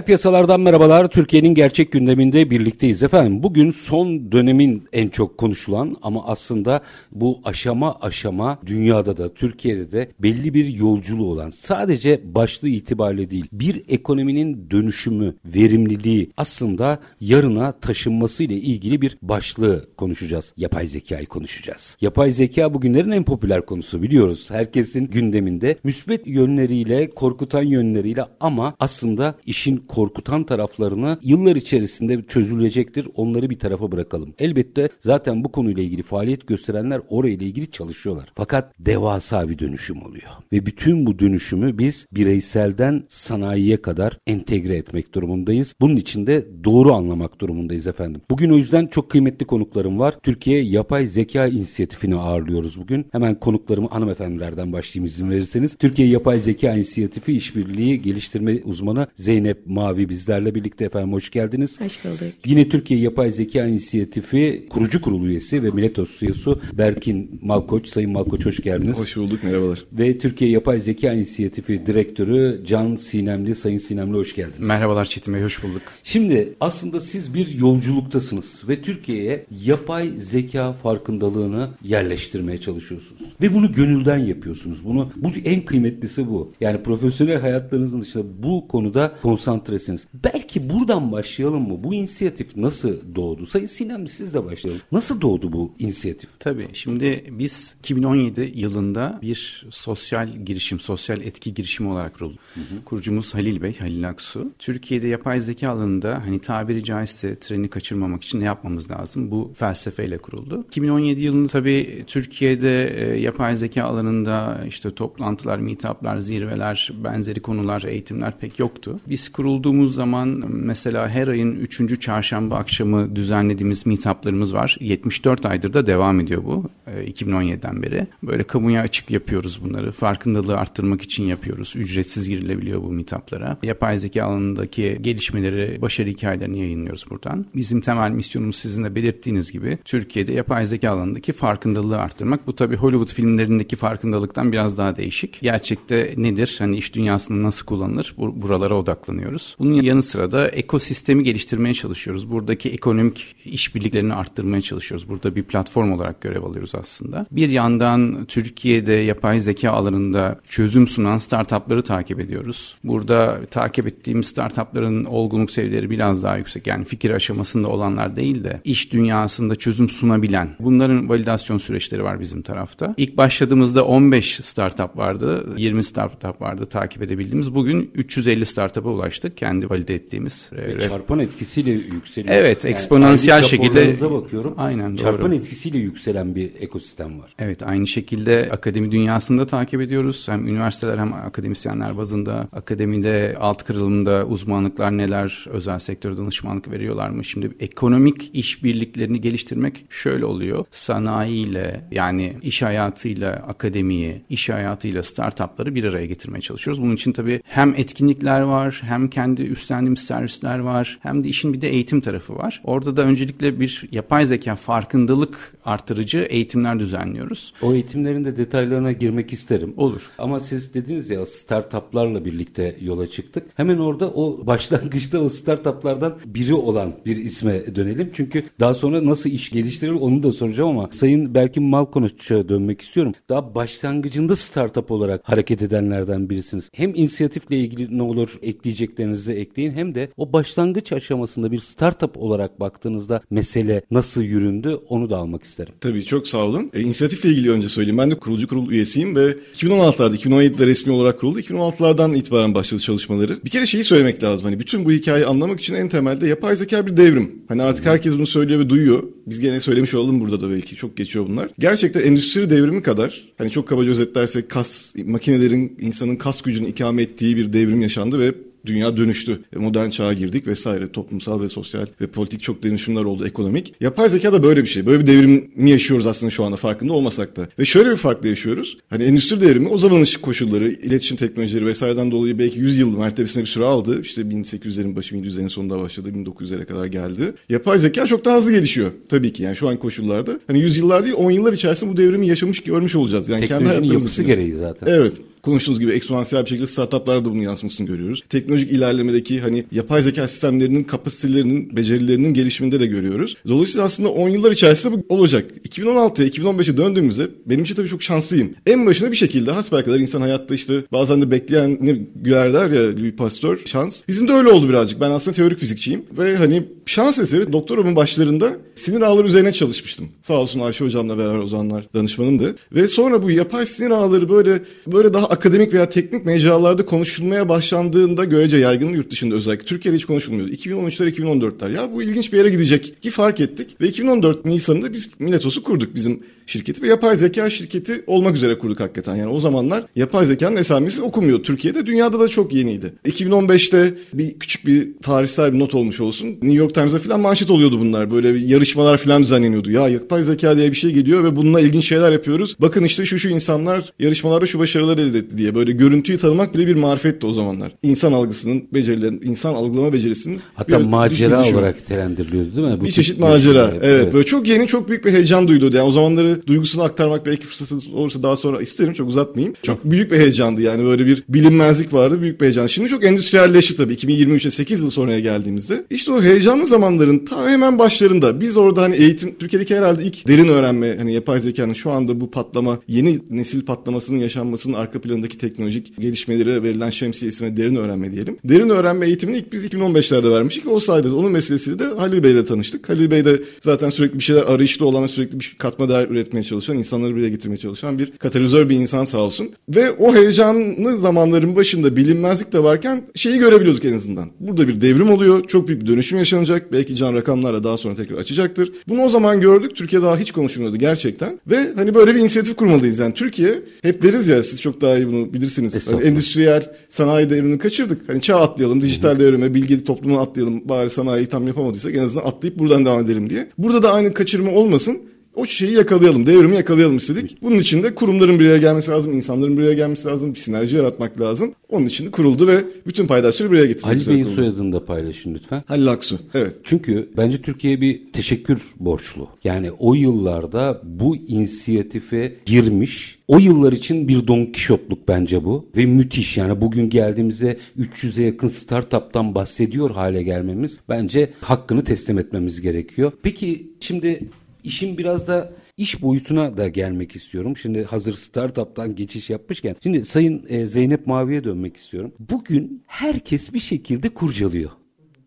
Reel piyasalardan merhabalar. Türkiye'nin gerçek gündeminde birlikteyiz efendim. Bugün son dönemin en çok konuşulan ama aslında bu aşama aşama dünyada da Türkiye'de de belli bir yolculuğu olan sadece başlığı itibariyle değil bir ekonominin dönüşümü, verimliliği aslında yarına taşınması ile ilgili bir başlığı konuşacağız. Yapay zekayı konuşacağız. Yapay zeka bugünlerin en popüler konusu biliyoruz. Herkesin gündeminde müsbet yönleriyle, korkutan yönleriyle ama aslında işin korkutan taraflarını yıllar içerisinde çözülecektir. Onları bir tarafa bırakalım. Elbette zaten bu konuyla ilgili faaliyet gösterenler orayla ilgili çalışıyorlar. Fakat devasa bir dönüşüm oluyor. Ve bütün bu dönüşümü biz bireyselden sanayiye kadar entegre etmek durumundayız. Bunun için de doğru anlamak durumundayız efendim. Bugün o yüzden çok kıymetli konuklarım var. Türkiye Yapay Zeka İnisiyatifini ağırlıyoruz bugün. Hemen konuklarımı hanımefendilerden başlayayım izin verirseniz. Türkiye Yapay Zeka İnisiyatifi İşbirliği Geliştirme Uzmanı Zeynep Mavi bizlerle birlikte efendim hoş geldiniz. Hoş bulduk. Yine Türkiye Yapay Zeka İnisiyatifi kurucu kurulu üyesi ve Miletos üyesi Berkin Malkoç. Sayın Malkoç hoş geldiniz. Hoş bulduk merhabalar. Ve Türkiye Yapay Zeka İnisiyatifi Direktörü Can Sinemli. Sayın Sinemli hoş geldiniz. Merhabalar Çetin Bey hoş bulduk. Şimdi aslında siz bir yolculuktasınız ve Türkiye'ye yapay zeka farkındalığını yerleştirmeye çalışıyorsunuz. Ve bunu gönülden yapıyorsunuz. Bunu bu en kıymetlisi bu. Yani profesyonel hayatlarınızın dışında bu konuda konsantre konsantresiniz. Belki buradan başlayalım mı? Bu inisiyatif nasıl doğdu? Sayın Sinem siz de başlayalım. Nasıl doğdu bu inisiyatif? Tabii şimdi biz 2017 yılında bir sosyal girişim, sosyal etki girişimi olarak kurulduk. Kurucumuz Halil Bey, Halil Aksu. Türkiye'de yapay zeka alanında hani tabiri caizse treni kaçırmamak için ne yapmamız lazım? Bu felsefeyle kuruldu. 2017 yılında tabii Türkiye'de e, yapay zeka alanında işte toplantılar, meetuplar, zirveler, benzeri konular, eğitimler pek yoktu. Biz kurulduğumuz zaman mesela her ayın 3. çarşamba akşamı düzenlediğimiz meetuplarımız var. 74 aydır da devam ediyor bu 2017'den beri. Böyle kamuya açık yapıyoruz bunları. Farkındalığı arttırmak için yapıyoruz. Ücretsiz girilebiliyor bu meetuplara. Yapay zeka alanındaki gelişmeleri, başarı hikayelerini yayınlıyoruz buradan. Bizim temel misyonumuz sizin de belirttiğiniz gibi Türkiye'de yapay zeka alanındaki farkındalığı arttırmak. Bu tabii Hollywood filmlerindeki farkındalıktan biraz daha değişik. Gerçekte nedir? Hani iş dünyasında nasıl kullanılır? Buralara odaklanıyoruz yapıyoruz. Bunun yanı sıra da ekosistemi geliştirmeye çalışıyoruz. Buradaki ekonomik işbirliklerini arttırmaya çalışıyoruz. Burada bir platform olarak görev alıyoruz aslında. Bir yandan Türkiye'de yapay zeka alanında çözüm sunan startupları takip ediyoruz. Burada takip ettiğimiz startupların olgunluk seviyeleri biraz daha yüksek. Yani fikir aşamasında olanlar değil de iş dünyasında çözüm sunabilen. Bunların validasyon süreçleri var bizim tarafta. İlk başladığımızda 15 startup vardı. 20 startup vardı takip edebildiğimiz. Bugün 350 startup'a ulaştık ulaştık. Kendi valide ettiğimiz. Ve çarpan etkisiyle yükseliyor. Evet, yani eksponansiyel şekilde. bakıyorum. Aynen Çarpan doğru. etkisiyle yükselen bir ekosistem var. Evet, aynı şekilde akademi dünyasında takip ediyoruz. Hem üniversiteler hem akademisyenler bazında akademide alt kırılımda uzmanlıklar neler, özel sektör danışmanlık veriyorlar mı? Şimdi ekonomik işbirliklerini geliştirmek şöyle oluyor. Sanayiyle yani iş hayatıyla akademiyi, iş hayatıyla startupları bir araya getirmeye çalışıyoruz. Bunun için tabii hem etkinlikler var hem kendi üstlendiğimiz servisler var hem de işin bir de eğitim tarafı var. Orada da öncelikle bir yapay zeka farkındalık artırıcı eğitimler düzenliyoruz. O eğitimlerin de detaylarına girmek isterim. Olur. Ama siz dediniz ya startuplarla birlikte yola çıktık. Hemen orada o başlangıçta o startuplardan biri olan bir isme dönelim. Çünkü daha sonra nasıl iş geliştirilir onu da soracağım ama Sayın Berkin Malkonoç'a dönmek istiyorum. Daha başlangıcında startup olarak hareket edenlerden birisiniz. Hem inisiyatifle ilgili ne olur ekleyecek söyleyeceklerinizi ekleyin hem de o başlangıç aşamasında bir startup olarak baktığınızda mesele nasıl yüründü onu da almak isterim. Tabii çok sağ olun. E, inisiyatifle ilgili önce söyleyeyim. Ben de kurucu kurul üyesiyim ve 2016'larda, 2017'de resmi olarak kuruldu. 2016'lardan itibaren başladı çalışmaları. Bir kere şeyi söylemek lazım. Hani bütün bu hikayeyi anlamak için en temelde yapay zeka bir devrim. Hani artık herkes bunu söylüyor ve duyuyor. Biz gene söylemiş olalım burada da belki. Çok geçiyor bunlar. Gerçekten endüstri devrimi kadar hani çok kabaca özetlersek kas, makinelerin insanın kas gücünü ikame ettiği bir devrim yaşandı ve dünya dönüştü. E, modern çağa girdik vesaire. Toplumsal ve sosyal ve politik çok dönüşümler oldu ekonomik. Yapay zeka da böyle bir şey. Böyle bir devrimi yaşıyoruz aslında şu anda farkında olmasak da. Ve şöyle bir farklı yaşıyoruz. Hani endüstri devrimi o zamanın koşulları, iletişim teknolojileri vesaireden dolayı belki 100 yıl mertebesine bir süre aldı. İşte 1800'lerin başı 1700'lerin sonunda başladı. 1900'lere kadar geldi. Yapay zeka çok daha hızlı gelişiyor. Tabii ki yani şu an koşullarda. Hani 100 yıllar değil 10 yıllar içerisinde bu devrimi yaşamış görmüş olacağız. Yani Teknolojinin kendi yapısı gereği zaten. Evet konuştuğunuz gibi eksponansiyel bir şekilde startuplarda da bunun yansımasını görüyoruz. Teknolojik ilerlemedeki hani yapay zeka sistemlerinin kapasitelerinin, becerilerinin gelişiminde de görüyoruz. Dolayısıyla aslında 10 yıllar içerisinde bu olacak. 2016'ya 2015'e döndüğümüzde benim için tabii çok şanslıyım. En başına bir şekilde hasbelkader insan hayatta işte bazen de bekleyen ne ya Louis Pasteur şans. Bizim de öyle oldu birazcık. Ben aslında teorik fizikçiyim ve hani şans eseri doktorumun başlarında sinir ağları üzerine çalışmıştım. Sağ olsun Ayşe hocamla beraber o zamanlar danışmanımdı. Ve sonra bu yapay sinir ağları böyle böyle daha akademik veya teknik mecralarda konuşulmaya başlandığında görece yaygın yurt dışında özellikle. Türkiye'de hiç konuşulmuyordu. 2013'ler 2014'ler ya bu ilginç bir yere gidecek ki fark ettik. Ve 2014 Nisan'ında biz Miletos'u kurduk bizim şirketi ve yapay zeka şirketi olmak üzere kurduk hakikaten. Yani o zamanlar yapay zekanın esamesi okunmuyor Türkiye'de. Dünyada da çok yeniydi. 2015'te bir küçük bir tarihsel bir not olmuş olsun. New York Times'a falan manşet oluyordu bunlar. Böyle bir yarışmalar falan düzenleniyordu. Ya yapay zeka diye bir şey geliyor ve bununla ilginç şeyler yapıyoruz. Bakın işte şu şu insanlar yarışmalarda şu başarıları elde etti diye. Böyle görüntüyü tanımak bile bir marifetti o zamanlar. İnsan algısının becerilerin, insan algılama becerisinin hatta macera olarak nitelendiriliyordu değil mi? Bu bir çeşit macera. Evet, evet. Böyle çok yeni, çok büyük bir heyecan duyuluyordu. Yani o zamanları duygusunu aktarmak belki fırsatı olursa daha sonra isterim. Çok uzatmayayım. Çok büyük bir heyecandı yani. Böyle bir bilinmezlik vardı. Büyük bir heyecan. Şimdi çok endüstriyelleşti tabii. 2023'e 8 yıl sonraya geldiğimizde. İşte o heyecanlı zamanların ta hemen başlarında biz orada hani eğitim Türkiye'deki herhalde ilk derin öğrenme hani yapay zekanın şu anda bu patlama yeni nesil patlamasının yaşanmasının arka planındaki teknolojik gelişmelere verilen şemsiye ismine derin öğrenme diyelim. Derin öğrenme eğitimini ilk biz 2015'lerde vermiştik. O sayede onun meselesiyle de Halil Bey'le tanıştık. Halil Bey de zaten sürekli bir şeyler arayışlı olan ve sürekli bir katma değer üretmeye çalışan, insanları buraya getirmeye çalışan bir katalizör bir insan sağ olsun. Ve o heyecanlı zamanların başında bilinmezlik de varken şeyi görebiliyorduk en azından. Burada bir devrim oluyor. Çok büyük bir dönüşüm yaşanacak. Belki can rakamlarla daha sonra tekrar açacaktır. Bunu o zaman gördük. Türkiye daha hiç konuşulmuyordu gerçekten. Ve hani böyle bir inisiyatif kurmalıyız. Yani Türkiye hep deriz ya siz çok daha iyi bunu bilirsiniz. Hani endüstriyel sanayi devrimini kaçırdık. Hani çağ atlayalım, dijital devrime, bilgi toplumuna atlayalım. Bari sanayiyi tam yapamadıysak en azından atlayıp buradan devam edelim diye. Burada da aynı kaçırma olmasın o şeyi yakalayalım, devrimi yakalayalım istedik. Bunun için de kurumların bir araya gelmesi lazım, insanların bir araya gelmesi lazım, bir sinerji yaratmak lazım. Onun için de kuruldu ve bütün paydaşları bir araya getirmek Halil Bey'in soyadını da paylaşın lütfen. Halil Aksu, evet. Çünkü bence Türkiye bir teşekkür borçlu. Yani o yıllarda bu inisiyatife girmiş, o yıllar için bir Don Kişotluk bence bu ve müthiş yani bugün geldiğimizde 300'e yakın startup'tan bahsediyor hale gelmemiz bence hakkını teslim etmemiz gerekiyor. Peki şimdi işin biraz da iş boyutuna da gelmek istiyorum. Şimdi hazır startup'tan geçiş yapmışken. Şimdi Sayın e, Zeynep Mavi'ye dönmek istiyorum. Bugün herkes bir şekilde kurcalıyor.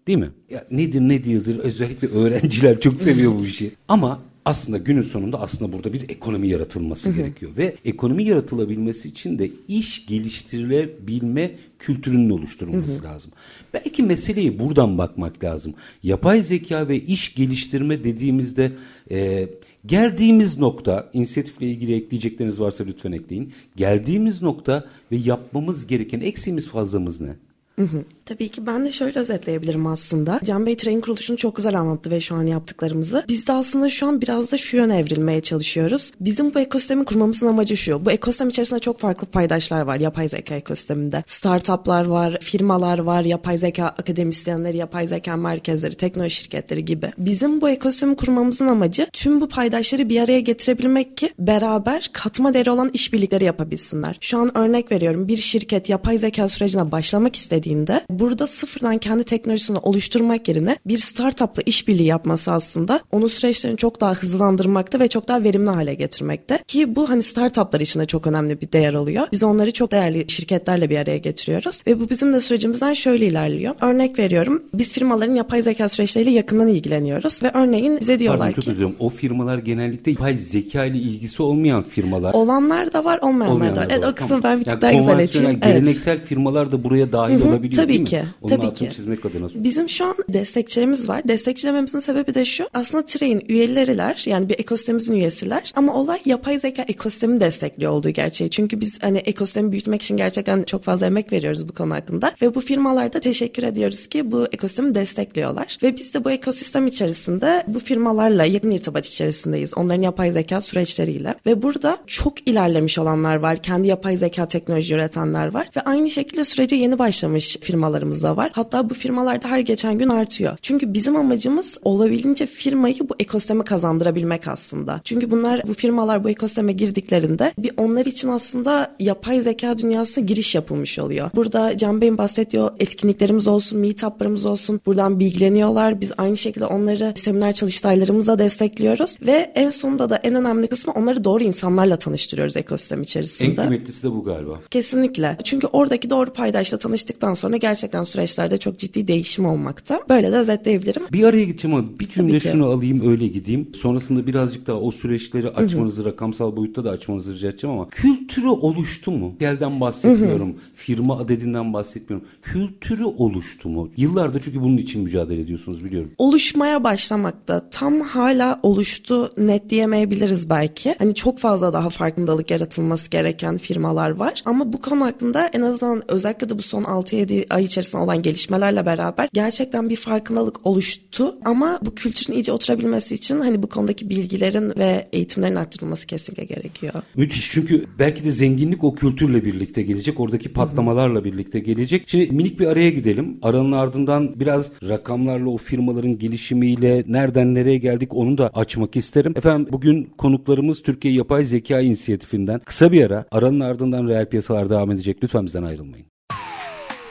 Değil mi? Ya nedir ne değildir özellikle öğrenciler çok seviyor bu işi. Ama aslında günün sonunda aslında burada bir ekonomi yaratılması hı hı. gerekiyor ve ekonomi yaratılabilmesi için de iş geliştirilebilme kültürünün oluşturulması hı hı. lazım. Belki meseleyi buradan bakmak lazım. Yapay zeka ve iş geliştirme dediğimizde e, geldiğimiz nokta inisiyatifle ilgili ekleyecekleriniz varsa lütfen ekleyin. Geldiğimiz nokta ve yapmamız gereken eksiğimiz fazlamız ne? Hı hı. Tabii ki ben de şöyle özetleyebilirim aslında. Can Bey Train kuruluşunu çok güzel anlattı ve şu an yaptıklarımızı. Biz de aslında şu an biraz da şu yöne evrilmeye çalışıyoruz. Bizim bu ekosistemi kurmamızın amacı şu. Bu ekosistem içerisinde çok farklı paydaşlar var yapay zeka ekosisteminde. Startuplar var, firmalar var, yapay zeka akademisyenleri, yapay zeka merkezleri, teknoloji şirketleri gibi. Bizim bu ekosistemi kurmamızın amacı tüm bu paydaşları bir araya getirebilmek ki beraber katma değeri olan işbirlikleri yapabilsinler. Şu an örnek veriyorum bir şirket yapay zeka sürecine başlamak istediğinde burada sıfırdan kendi teknolojisini oluşturmak yerine bir startupla işbirliği yapması aslında onun süreçlerini çok daha hızlandırmakta ve çok daha verimli hale getirmekte. Ki bu hani startuplar için de çok önemli bir değer oluyor. Biz onları çok değerli şirketlerle bir araya getiriyoruz ve bu bizim de sürecimizden şöyle ilerliyor. Örnek veriyorum. Biz firmaların yapay zeka süreçleriyle yakından ilgileniyoruz ve örneğin bize diyorlar Pardon, ki çok özür O firmalar genellikle yapay zeka ile ilgisi olmayan firmalar. olanlar da var, olmayanlar, da var. Evet, o kısmı Tamam. ben bir tık Yani daha güzel açayım. Evet. Geleneksel firmalar da buraya dahil Hı hı, olabiliyor tabii mi? ki, Onun tabii altını ki. çizmek adına. Bizim şu an destekçilerimiz var. Destekçilememizin sebebi de şu. Aslında Train üyeleriler yani bir ekosistemimizin üyesiler ama olay yapay zeka ekosistemini destekliyor olduğu gerçeği. Çünkü biz hani ekosistemi büyütmek için gerçekten çok fazla emek veriyoruz bu konu hakkında ve bu firmalarda teşekkür ediyoruz ki bu ekosistemi destekliyorlar ve biz de bu ekosistem içerisinde bu firmalarla yakın irtibat içerisindeyiz. Onların yapay zeka süreçleriyle ve burada çok ilerlemiş olanlar var. Kendi yapay zeka teknoloji üretenler var ve aynı şekilde sürece yeni başlamış firmalarımız da var. Hatta bu firmalar da her geçen gün artıyor. Çünkü bizim amacımız olabildiğince firmayı bu ekosisteme kazandırabilmek aslında. Çünkü bunlar bu firmalar bu ekosisteme girdiklerinde bir onlar için aslında yapay zeka dünyasına giriş yapılmış oluyor. Burada Can Bey'in bahsettiği o etkinliklerimiz olsun, meetuplarımız olsun. Buradan bilgileniyorlar. Biz aynı şekilde onları seminer çalıştaylarımızla destekliyoruz ve en sonunda da en önemli kısmı onları doğru insanlarla tanıştırıyoruz ekosistem En içerisinde. kıymetlisi de bu galiba. Kesinlikle. Çünkü oradaki doğru paydaşla tanıştıktan sonra gerçekten süreçlerde çok ciddi değişim olmakta. Böyle de özetleyebilirim. Bir araya gideceğim ama bir cümle şunu alayım öyle gideyim. Sonrasında birazcık daha o süreçleri açmanızı rakamsal boyutta da açmanızı rica edeceğim ama kültürü oluştu mu? Gelden bahsetmiyorum. Firma adedinden bahsetmiyorum. Kültürü oluştu mu? Yıllardır çünkü bunun için mücadele ediyorsunuz biliyorum. oluşmaya başlamakta. Tam hala oluştu net diyemeyebiliriz belki. Hani çok fazla daha farkındalık yaratılması gereken firmalar var. Ama bu konu hakkında en azından özellikle de bu son 6-7 ay içerisinde olan gelişmelerle beraber gerçekten bir farkındalık oluştu. Ama bu kültürün iyice oturabilmesi için hani bu konudaki bilgilerin ve eğitimlerin arttırılması kesinlikle gerekiyor. Müthiş çünkü belki de zenginlik o kültürle birlikte gelecek. Oradaki patlamalarla birlikte gelecek. Şimdi minik bir araya gidelim. Aranın ardından biraz rakamlarla o firmaların gelişimiyle nereden nereye geldik onu da açmak isterim. Efendim bugün konuklarımız Türkiye Yapay Zeka İnisiyatifinden. Kısa bir ara. Aranın ardından reel piyasalar devam edecek. Lütfen bizden ayrılmayın.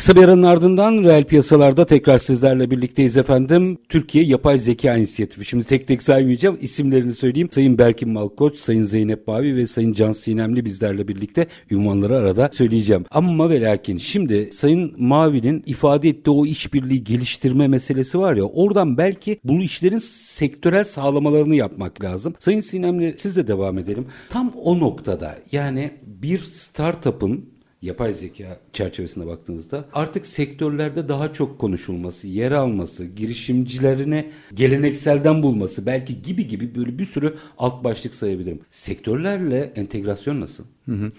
Kısa bir aranın ardından reel piyasalarda tekrar sizlerle birlikteyiz efendim. Türkiye Yapay Zeka İnisiyatifi. Şimdi tek tek saymayacağım. İsimlerini söyleyeyim. Sayın Berkin Malkoç, Sayın Zeynep Mavi ve Sayın Can Sinemli bizlerle birlikte ünvanları arada söyleyeceğim. Ama ve lakin şimdi Sayın Mavi'nin ifade ettiği o işbirliği geliştirme meselesi var ya oradan belki bu işlerin sektörel sağlamalarını yapmak lazım. Sayın Sinemli siz de devam edelim. Tam o noktada yani bir startup'ın yapay zeka çerçevesinde baktığınızda artık sektörlerde daha çok konuşulması, yer alması, girişimcilerine gelenekselden bulması belki gibi gibi böyle bir sürü alt başlık sayabilirim. Sektörlerle entegrasyon nasıl?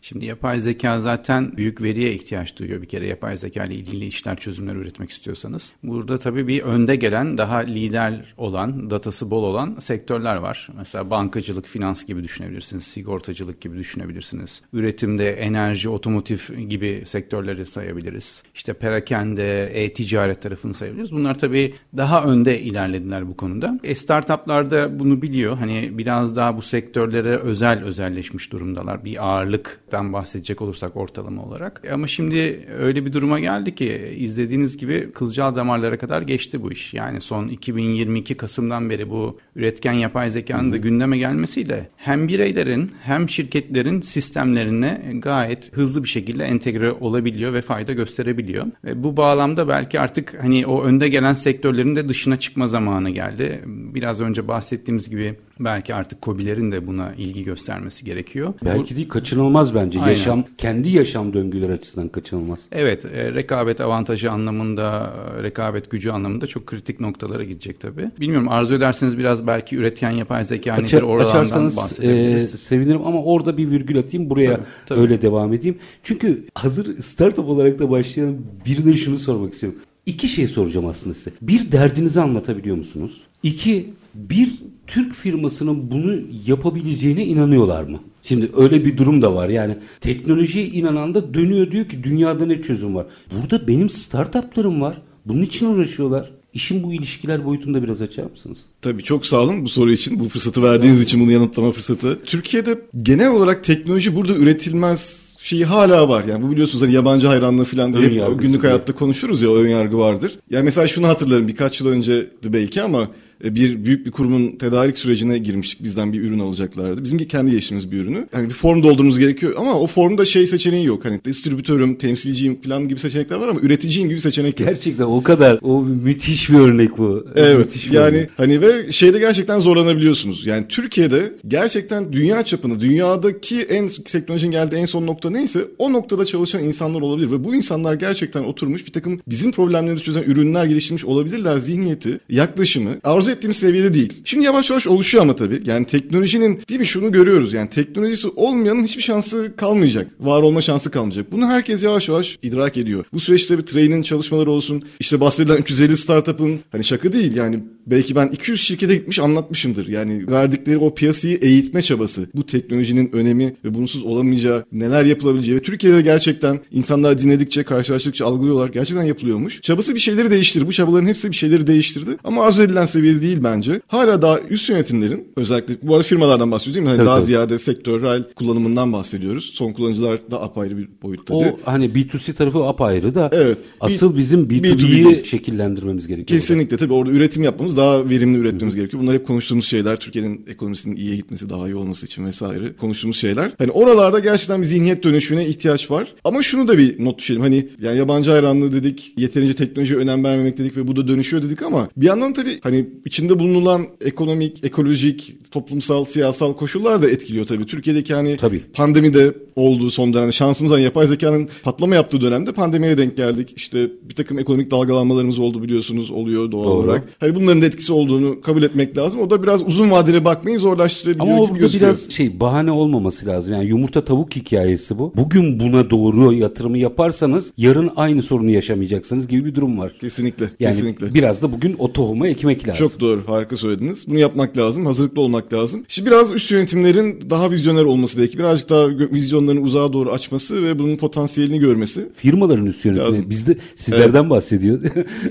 Şimdi yapay zeka zaten büyük veriye ihtiyaç duyuyor bir kere yapay zeka ile ilgili işler çözümler üretmek istiyorsanız. Burada tabii bir önde gelen daha lider olan datası bol olan sektörler var. Mesela bankacılık, finans gibi düşünebilirsiniz. Sigortacılık gibi düşünebilirsiniz. Üretimde enerji, otomotiv gibi sektörleri sayabiliriz. İşte perakende, e-ticaret tarafını sayabiliriz. Bunlar tabii daha önde ilerlediler bu konuda. E, startuplar bunu biliyor. Hani biraz daha bu sektörlere özel özelleşmiş durumdalar. Bir ağırlıktan bahsedecek olursak ortalama olarak. Ama şimdi öyle bir duruma geldi ki izlediğiniz gibi kılcal damarlara kadar geçti bu iş. Yani son 2022 Kasım'dan beri bu üretken yapay zekanın da gündeme gelmesiyle hem bireylerin hem şirketlerin sistemlerine gayet hızlı bir şekilde entegre olabiliyor ve fayda gösterebiliyor. Ve bu bağlamda belki artık hani o önde gelen sektörlerin de dışına çıkma zamanı geldi. Biraz önce bahsettiğimiz gibi belki artık COBİ'lerin de buna ilgi göstermesi gerekiyor. Belki değil kaçınılmaz bence. Aynen. Yaşam kendi yaşam döngüleri açısından kaçınılmaz. Evet, e, rekabet avantajı anlamında, e, rekabet gücü anlamında çok kritik noktalara gidecek tabii. Bilmiyorum arzu ederseniz biraz belki üretken yapay zeka nedir Açar, oralardan açarsanız e, bahsedebiliriz. sevinirim ama orada bir virgül atayım buraya Tabii, tabii. öyle devam edeyim. Çünkü hazır startup olarak da başlayan birileri şunu sormak istiyorum. İki şey soracağım aslında size. Bir derdinizi anlatabiliyor musunuz? İki bir Türk firmasının bunu yapabileceğine inanıyorlar mı? Şimdi öyle bir durum da var. Yani teknolojiye inanan da dönüyor diyor ki dünyada ne çözüm var. Burada benim startuplarım var. Bunun için uğraşıyorlar. İşin bu ilişkiler boyutunda biraz açar mısınız? Tabii çok sağ olun bu soru için, bu fırsatı verdiğiniz için, bunu yanıtlama fırsatı. Türkiye'de genel olarak teknoloji burada üretilmez şeyi hala var. Yani bu biliyorsunuz hani yabancı hayranlığı falan diye günlük hayatta konuşuruz ya ön yargı vardır. Yani mesela şunu hatırlarım birkaç yıl önce belki ama bir büyük bir kurumun tedarik sürecine girmiştik. Bizden bir ürün alacaklardı. Bizim kendi geçtiğimiz bir ürünü. Hani bir form doldurmamız gerekiyor ama o formda şey seçeneği yok. Hani distribütörüm, temsilciyim falan gibi seçenekler var ama üreticiyim gibi seçenek yok. Gerçekten o kadar. O müthiş bir örnek bu. Evet. yani örnek. hani ve şeyde gerçekten zorlanabiliyorsunuz. Yani Türkiye'de gerçekten dünya çapında, dünyadaki en teknolojinin geldiği en son nokta neyse o noktada çalışan insanlar olabilir ve bu insanlar gerçekten oturmuş bir takım bizim problemlerimizi çözen ürünler geliştirmiş olabilirler zihniyeti, yaklaşımı arzu ettiğimiz seviyede değil. Şimdi yavaş yavaş oluşuyor ama tabii. Yani teknolojinin değil mi şunu görüyoruz. Yani teknolojisi olmayanın hiçbir şansı kalmayacak. Var olma şansı kalmayacak. Bunu herkes yavaş yavaş idrak ediyor. Bu süreçte bir train'in çalışmaları olsun. İşte bahsedilen 350 startup'ın hani şaka değil yani belki ben 200 şirkete gitmiş anlatmışımdır. Yani verdikleri o piyasayı eğitme çabası. Bu teknolojinin önemi ve bunsuz olamayacağı, neler yapılabileceği ve Türkiye'de gerçekten insanlar dinledikçe, karşılaştıkça algılıyorlar. Gerçekten yapılıyormuş. Çabası bir şeyleri değiştirdi. Bu çabaların hepsi bir şeyleri değiştirdi. Ama arzu edilen seviyede değil bence. Hala daha üst yönetimlerin özellikle bu arada firmalardan bahsediyoruz değil mi? Hani tabii, daha tabii. ziyade sektörel kullanımından bahsediyoruz. Son kullanıcılar da apayrı bir boyutta. O hani B2C tarafı apayrı da evet. asıl bizim B2B'yi B2B şekillendirmemiz gerekiyor. Kesinlikle tabii orada üretim yapmamız daha verimli üretmemiz gerekiyor. Bunlar hep konuştuğumuz şeyler. Türkiye'nin ekonomisinin iyiye gitmesi, daha iyi olması için vesaire konuştuğumuz şeyler. Hani oralarda gerçekten bir zihniyet dönüşüne ihtiyaç var. Ama şunu da bir not düşelim. Hani yani yabancı hayranlığı dedik, yeterince teknolojiye önem vermemek dedik ve bu da dönüşüyor dedik ama bir yandan tabii hani içinde bulunulan ekonomik, ekolojik, toplumsal, siyasal koşullar da etkiliyor tabii. Türkiye'deki hani tabii. pandemi de olduğu son dönemde şansımız hani yapay zekanın patlama yaptığı dönemde pandemiye denk geldik. İşte bir takım ekonomik dalgalanmalarımız oldu biliyorsunuz oluyor doğal Doğru. olarak. Hani bunların da etkisi olduğunu kabul etmek lazım. O da biraz uzun vadeli bakmayı zorlaştırabiliyor Ama o biraz şey bahane olmaması lazım. Yani yumurta tavuk hikayesi bu. Bugün buna doğru yatırımı yaparsanız yarın aynı sorunu yaşamayacaksınız gibi bir durum var. Kesinlikle. Yani kesinlikle. biraz da bugün o tohumu ekmek lazım. Çok doğru. Harika söylediniz. Bunu yapmak lazım. Hazırlıklı olmak lazım. Şimdi biraz üst yönetimlerin daha vizyoner olması belki. Birazcık daha vizyonlarını uzağa doğru açması ve bunun potansiyelini görmesi. Firmaların üst yönetimi. Biz de sizlerden evet. bahsediyor.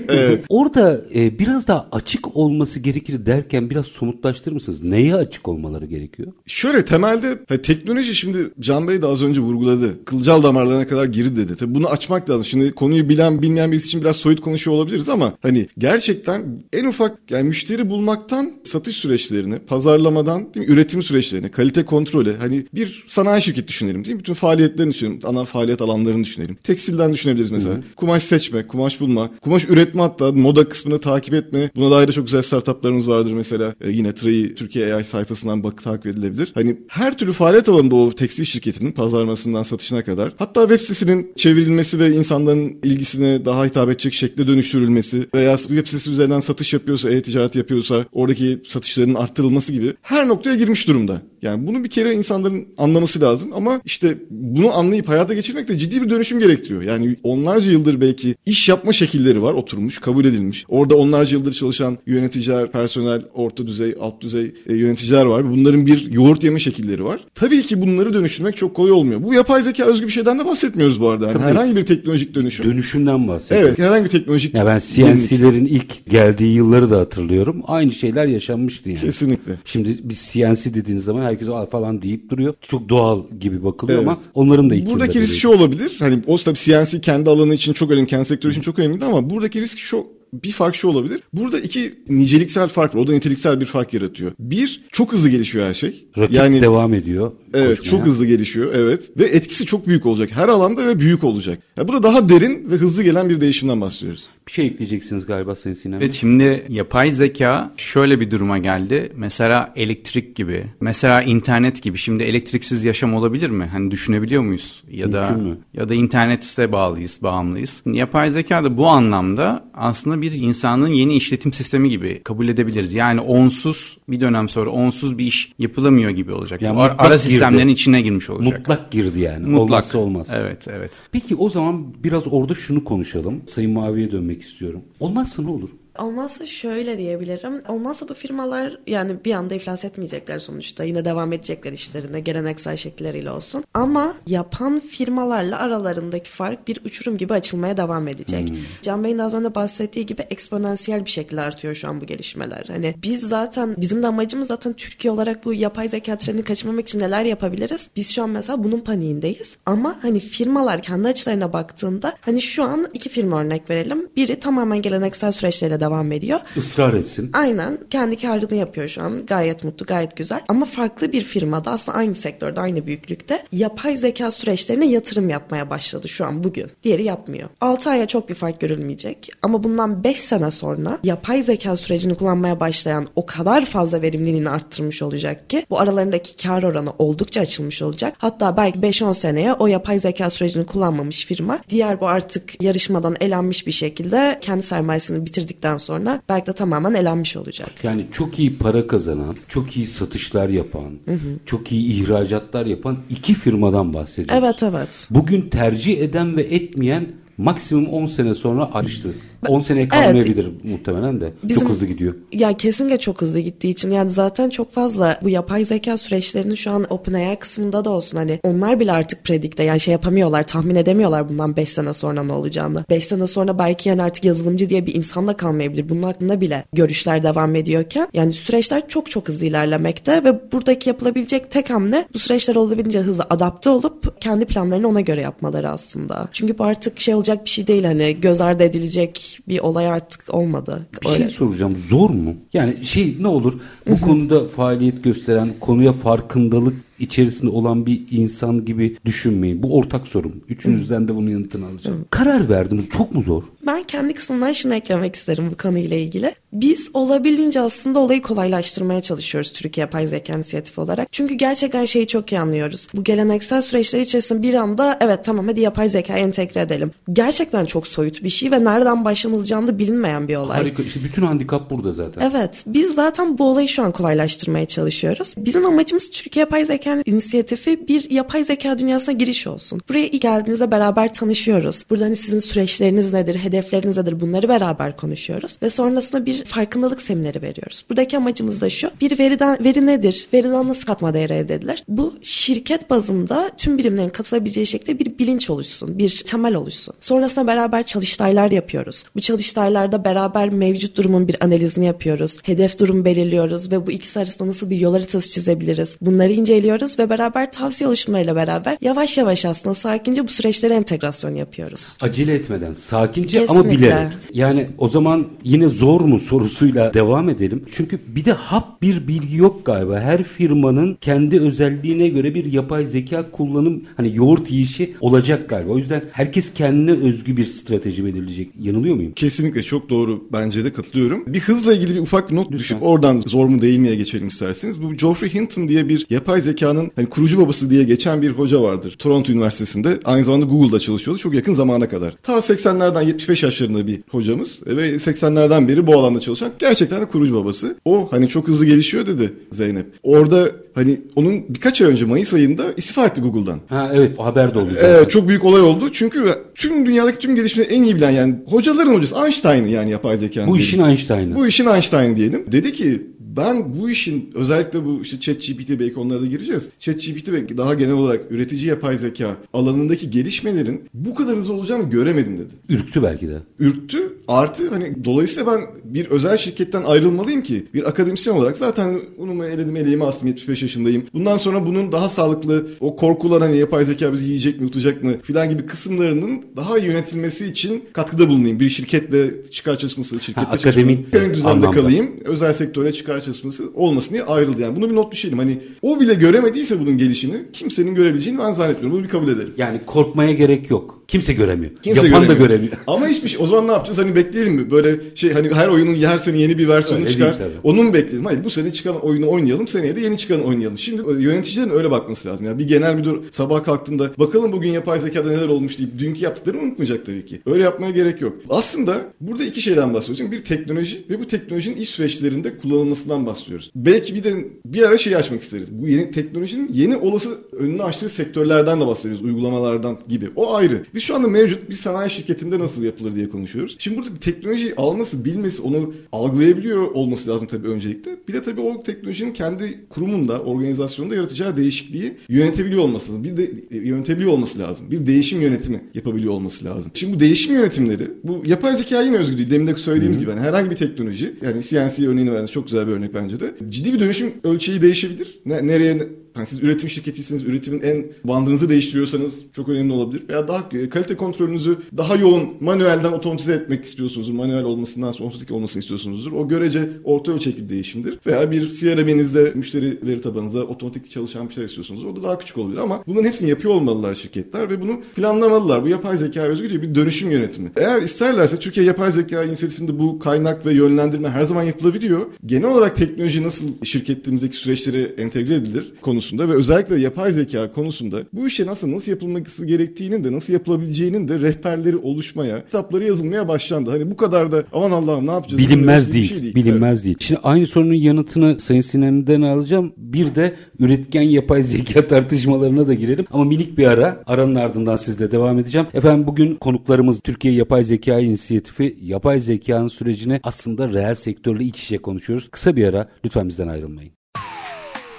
evet. Orada e, biraz daha açık olması gerekir derken biraz somutlaştırır mısınız? Neye açık olmaları gerekiyor? Şöyle temelde hani teknoloji şimdi Can Bey de az önce vurguladı. Kılcal damarlarına kadar girdi dedi. Tabii bunu açmak lazım. Şimdi konuyu bilen bilmeyen birisi için biraz soyut konuşuyor olabiliriz ama hani gerçekten en ufak yani müşteri bulmaktan satış süreçlerini, pazarlamadan değil mi, üretim süreçlerini, kalite kontrolü hani bir sanayi şirketi düşünelim değil mi? Bütün faaliyetlerini düşünelim. Ana faaliyet alanlarını düşünelim. Tekstilden düşünebiliriz mesela. Hı-hı. Kumaş seçme, kumaş bulma, kumaş üretme hatta moda kısmını takip etme. Buna dair de çok güzel startuplarımız vardır mesela. E, yine Tray Türkiye AI sayfasından bak takip edilebilir. Hani her türlü faaliyet alanında o tekstil şirketinin pazarlamasından satışına kadar hatta web sitesinin çevrilmesi ve insanların ilgisine daha hitap edecek şekilde dönüştürülmesi veya web sitesi üzerinden satış yapıyorsa, e-ticaret yapıyorsa oradaki satışların arttırılması gibi her noktaya girmiş durumda. Yani bunu bir kere insanların anlaması lazım ama işte bunu anlayıp hayata geçirmek de ciddi bir dönüşüm gerektiriyor. Yani onlarca yıldır belki iş yapma şekilleri var oturmuş, kabul edilmiş. Orada onlarca yıldır çalışan yöneticiler, personel, orta düzey, alt düzey e, yöneticiler var. Bunların bir yoğurt yeme şekilleri var. Tabii ki bunları dönüştürmek çok kolay olmuyor. Bu yapay zeka özgü bir şeyden de bahsetmiyoruz bu arada. Yani herhangi bir teknolojik dönüşüm. Dönüşümden bahsediyoruz. Evet, herhangi bir teknolojik. Ya ben CNC'lerin ilk geldiği yılları da hatırlıyorum. Aynı şeyler yaşanmıştı yani. Kesinlikle. Şimdi biz CNC dediğiniz zaman herkes falan deyip duruyor. Çok doğal gibi bakılıyor evet. ama onların da Buradaki risk şu olabilir. Hani o tabii CNC kendi alanı için çok önemli, kendi sektörü için çok önemliydi ama buradaki risk şu bir fark şu olabilir. Burada iki niceliksel fark var. O da niteliksel bir fark yaratıyor. Bir, çok hızlı gelişiyor her şey. Rakip yani devam ediyor. Evet, koşmaya. çok hızlı gelişiyor. Evet ve etkisi çok büyük olacak. Her alanda ve büyük olacak. Yani burada daha derin ve hızlı gelen bir değişimden bahsediyoruz. Bir şey ekleyeceksiniz galiba Sayın Sinem. Evet şimdi yapay zeka şöyle bir duruma geldi. Mesela elektrik gibi, mesela internet gibi. Şimdi elektriksiz yaşam olabilir mi? Hani düşünebiliyor muyuz? Ya Mümkün da mü? ya da internete bağlıyız, bağımlıyız. Yapay zeka da bu anlamda aslında bir insanın yeni işletim sistemi gibi kabul edebiliriz. Yani onsuz bir dönem sonra onsuz bir iş yapılamıyor gibi olacak. Yani Ar- ara sistemlerin içine girmiş olacak. Mutlak girdi yani. Mutlak. Olmazsa olmaz. Evet, evet. Peki o zaman biraz orada şunu konuşalım. Sayın Mavi'ye dönmek istiyorum. Olmazsa ne olur? Olmazsa şöyle diyebilirim. Olmazsa bu firmalar yani bir anda iflas etmeyecekler sonuçta. Yine devam edecekler işlerine geleneksel şekilleriyle olsun. Ama yapan firmalarla aralarındaki fark bir uçurum gibi açılmaya devam edecek. Hmm. Can Bey'in az önce bahsettiği gibi eksponansiyel bir şekilde artıyor şu an bu gelişmeler. Hani biz zaten bizim de amacımız zaten Türkiye olarak bu yapay zeka trendini kaçırmamak için neler yapabiliriz? Biz şu an mesela bunun paniğindeyiz. Ama hani firmalar kendi açılarına baktığında hani şu an iki firma örnek verelim. Biri tamamen geleneksel süreçlerle devam ediyor. Israr etsin. Aynen. Kendi karını yapıyor şu an. Gayet mutlu, gayet güzel. Ama farklı bir firmada aslında aynı sektörde, aynı büyüklükte yapay zeka süreçlerine yatırım yapmaya başladı şu an bugün. Diğeri yapmıyor. 6 aya çok bir fark görülmeyecek. Ama bundan 5 sene sonra yapay zeka sürecini kullanmaya başlayan o kadar fazla verimliliğini arttırmış olacak ki bu aralarındaki kar oranı oldukça açılmış olacak. Hatta belki 5-10 seneye o yapay zeka sürecini kullanmamış firma diğer bu artık yarışmadan elenmiş bir şekilde kendi sermayesini bitirdikten sonra belki de tamamen elenmiş olacak. Yani çok iyi para kazanan, çok iyi satışlar yapan, hı hı. çok iyi ihracatlar yapan iki firmadan bahsediyoruz. Evet evet. Bugün tercih eden ve etmeyen maksimum 10 sene sonra ayrıştı. 10 seneye kalmayabilir evet, muhtemelen de. Bizim, çok hızlı gidiyor. Ya kesinlikle çok hızlı gittiği için yani zaten çok fazla bu yapay zeka süreçlerinin şu an OpenAI kısmında da olsun hani onlar bile artık predikte yani şey yapamıyorlar tahmin edemiyorlar bundan 5 sene sonra ne olacağını. 5 sene sonra belki yani artık yazılımcı diye bir insan da kalmayabilir. Bunun hakkında bile görüşler devam ediyorken yani süreçler çok çok hızlı ilerlemekte ve buradaki yapılabilecek tek hamle bu süreçler olabildiğince hızlı adapte olup kendi planlarını ona göre yapmaları aslında. Çünkü bu artık şey olacak bir şey değil hani göz ardı edilecek bir olay artık olmadı. Bir şey Öyle. şey soracağım. Zor mu? Yani şey ne olur bu konuda faaliyet gösteren, konuya farkındalık içerisinde olan bir insan gibi düşünmeyin. Bu ortak sorun. Üçünüzden de bunun yanıtını alacağım. Karar verdiniz. Çok mu zor? Ben kendi kısmından şunu eklemek isterim bu konuyla ilgili. Biz olabildiğince aslında olayı kolaylaştırmaya çalışıyoruz Türkiye Yapay Zeka İnisiyatifi olarak. Çünkü gerçekten şeyi çok iyi anlıyoruz. Bu geleneksel süreçler içerisinde bir anda evet tamam hadi yapay zeka entegre edelim. Gerçekten çok soyut bir şey ve nereden başlanılacağını da bilinmeyen bir olay. Harika. İşte bütün handikap burada zaten. Evet. Biz zaten bu olayı şu an kolaylaştırmaya çalışıyoruz. Bizim amacımız Türkiye Yapay Zeka Zeka inisiyatifi bir yapay zeka dünyasına giriş olsun. Buraya ilk geldiğinizde beraber tanışıyoruz. Burada hani sizin süreçleriniz nedir, hedefleriniz nedir bunları beraber konuşuyoruz. Ve sonrasında bir farkındalık semineri veriyoruz. Buradaki amacımız da şu. Bir veriden, veri nedir? Veriden nasıl katma değeri elde edilir? Bu şirket bazında tüm birimlerin katılabileceği şekilde bir bilinç oluşsun, bir temel oluşsun. Sonrasında beraber çalıştaylar yapıyoruz. Bu çalıştaylarda beraber mevcut durumun bir analizini yapıyoruz. Hedef durum belirliyoruz ve bu ikisi arasında nasıl bir yol haritası çizebiliriz? Bunları inceliyoruz yapıyoruz ve beraber tavsiye oluşumlarıyla beraber yavaş yavaş aslında sakince bu süreçlere entegrasyon yapıyoruz. Acele etmeden, sakince Kesinlikle. ama bilerek. Yani o zaman yine zor mu sorusuyla devam edelim. Çünkü bir de hap bir bilgi yok galiba. Her firmanın kendi özelliğine göre bir yapay zeka kullanım hani yoğurt yiyişi olacak galiba. O yüzden herkes kendine özgü bir strateji belirleyecek. Yanılıyor muyum? Kesinlikle çok doğru. Bence de katılıyorum. Bir hızla ilgili bir ufak not Lütfen. düşüp oradan zor mu değil miye geçelim isterseniz. Bu Geoffrey Hinton diye bir yapay zeka zekanın hani kurucu babası diye geçen bir hoca vardır. Toronto Üniversitesi'nde. Aynı zamanda Google'da çalışıyordu. Çok yakın zamana kadar. Ta 80'lerden 75 yaşlarında bir hocamız ve 80'lerden beri bu alanda çalışan gerçekten de kurucu babası. O hani çok hızlı gelişiyor dedi Zeynep. Orada hani onun birkaç ay önce Mayıs ayında istifa etti Google'dan. Ha evet o haber de oldu zaten. Evet çok büyük olay oldu. Çünkü tüm dünyadaki tüm gelişmeleri en iyi bilen yani hocaların hocası Einstein'ı yani yapay zekanın. Bu işin Einstein'ı. Bu işin Einstein diyelim. Dedi ki ben bu işin özellikle bu işte ChatGPT belki onlara da gireceğiz. ChatGPT ve daha genel olarak üretici yapay zeka alanındaki gelişmelerin bu kadar hızlı olacağını göremedim dedi. Ürktü belki de. Ürktü. Artı hani dolayısıyla ben bir özel şirketten ayrılmalıyım ki bir akademisyen olarak zaten unumu eledim eleğimi astım 75 yaşındayım. Bundan sonra bunun daha sağlıklı o korkular hani yapay zeka bizi yiyecek mi tutacak mı filan gibi kısımlarının daha iyi yönetilmesi için katkıda bulunayım. Bir şirketle çıkar çalışması, şirkette ha, akademik düzende kalayım. Özel sektöre çıkar çalışması olmasın diye ayrıldı. Yani bunu bir not düşelim. Hani o bile göremediyse bunun gelişini kimsenin görebileceğini ben zannetmiyorum. Bunu bir kabul edelim. Yani korkmaya gerek yok. Kimse göremiyor. Kimse Yapan göremiyor. da göremiyor. Ama hiçbir şey. O zaman ne yapacağız? Hani bekleyelim mi? Böyle şey hani her oyunun her sene yeni bir versiyonu öyle çıkar. Onu mu bekleyelim? Hayır bu sene çıkan oyunu oynayalım. Seneye de yeni çıkan oynayalım. Şimdi yöneticilerin öyle bakması lazım. Yani bir genel müdür sabah kalktığında bakalım bugün yapay zekada neler olmuş deyip dünkü yaptıklarını unutmayacak tabii ki. Öyle yapmaya gerek yok. Aslında burada iki şeyden bahsediyoruz. Bir teknoloji ve bu teknolojinin iş süreçlerinde kullanılmasından bahsediyoruz. Belki bir de bir ara şey açmak isteriz. Bu yeni teknolojinin yeni olası önünü açtığı sektörlerden de bahsediyoruz. Uygulamalardan gibi. O ayrı. Bir Biz şu anda mevcut bir sanayi şirketinde nasıl yapılır diye konuşuyoruz. Şimdi burada teknolojiyi alması, bilmesi, onu algılayabiliyor olması lazım tabii öncelikle. Bir de tabii o teknolojinin kendi kurumunda, organizasyonunda yaratacağı değişikliği yönetebiliyor olması lazım. Bir de yönetebiliyor olması lazım. Bir değişim yönetimi yapabiliyor olması lazım. Şimdi bu değişim yönetimleri, bu yapay zeka yine özgü değil. Demin de söylediğimiz Hı-hı. gibi yani herhangi bir teknoloji, yani CNC örneğini verdiniz çok güzel bir örnek bence de. Ciddi bir dönüşüm ölçeği değişebilir. Ne, nereye yani siz üretim şirketiyseniz üretimin en bandınızı değiştiriyorsanız çok önemli olabilir. Veya daha kalite kontrolünüzü daha yoğun manuelden otomatize etmek istiyorsunuzdur. Manuel olmasından sonra otomatik olmasını istiyorsunuzdur. O görece orta ölçekli bir değişimdir. Veya bir CRM'inizde müşteri veri tabanınıza otomatik çalışan bir şeyler istiyorsunuz. O da daha küçük olabilir ama bunların hepsini yapıyor olmalılar şirketler ve bunu planlamalılar. Bu yapay zeka özgü değil bir dönüşüm yönetimi. Eğer isterlerse Türkiye Yapay Zeka inisiyatifinde bu kaynak ve yönlendirme her zaman yapılabiliyor. Genel olarak teknoloji nasıl şirketlerimizdeki süreçlere entegre edilir konu konusunda ve özellikle yapay zeka konusunda bu işe nasıl nasıl yapılması gerektiğinin de nasıl yapılabileceğinin de rehberleri oluşmaya, kitapları yazılmaya başlandı. Hani bu kadar da aman Allah'ım ne yapacağız? Bilinmez değil, şey değil. Bilinmez evet. değil. Şimdi aynı sorunun yanıtını Sayın Sinan'dan alacağım. Bir de üretken yapay zeka tartışmalarına da girelim. Ama minik bir ara. Aranın ardından sizle devam edeceğim. Efendim bugün konuklarımız Türkiye Yapay Zeka İnisiyatifi yapay zekanın sürecini aslında reel sektörle iç içe konuşuyoruz. Kısa bir ara lütfen bizden ayrılmayın.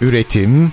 Üretim,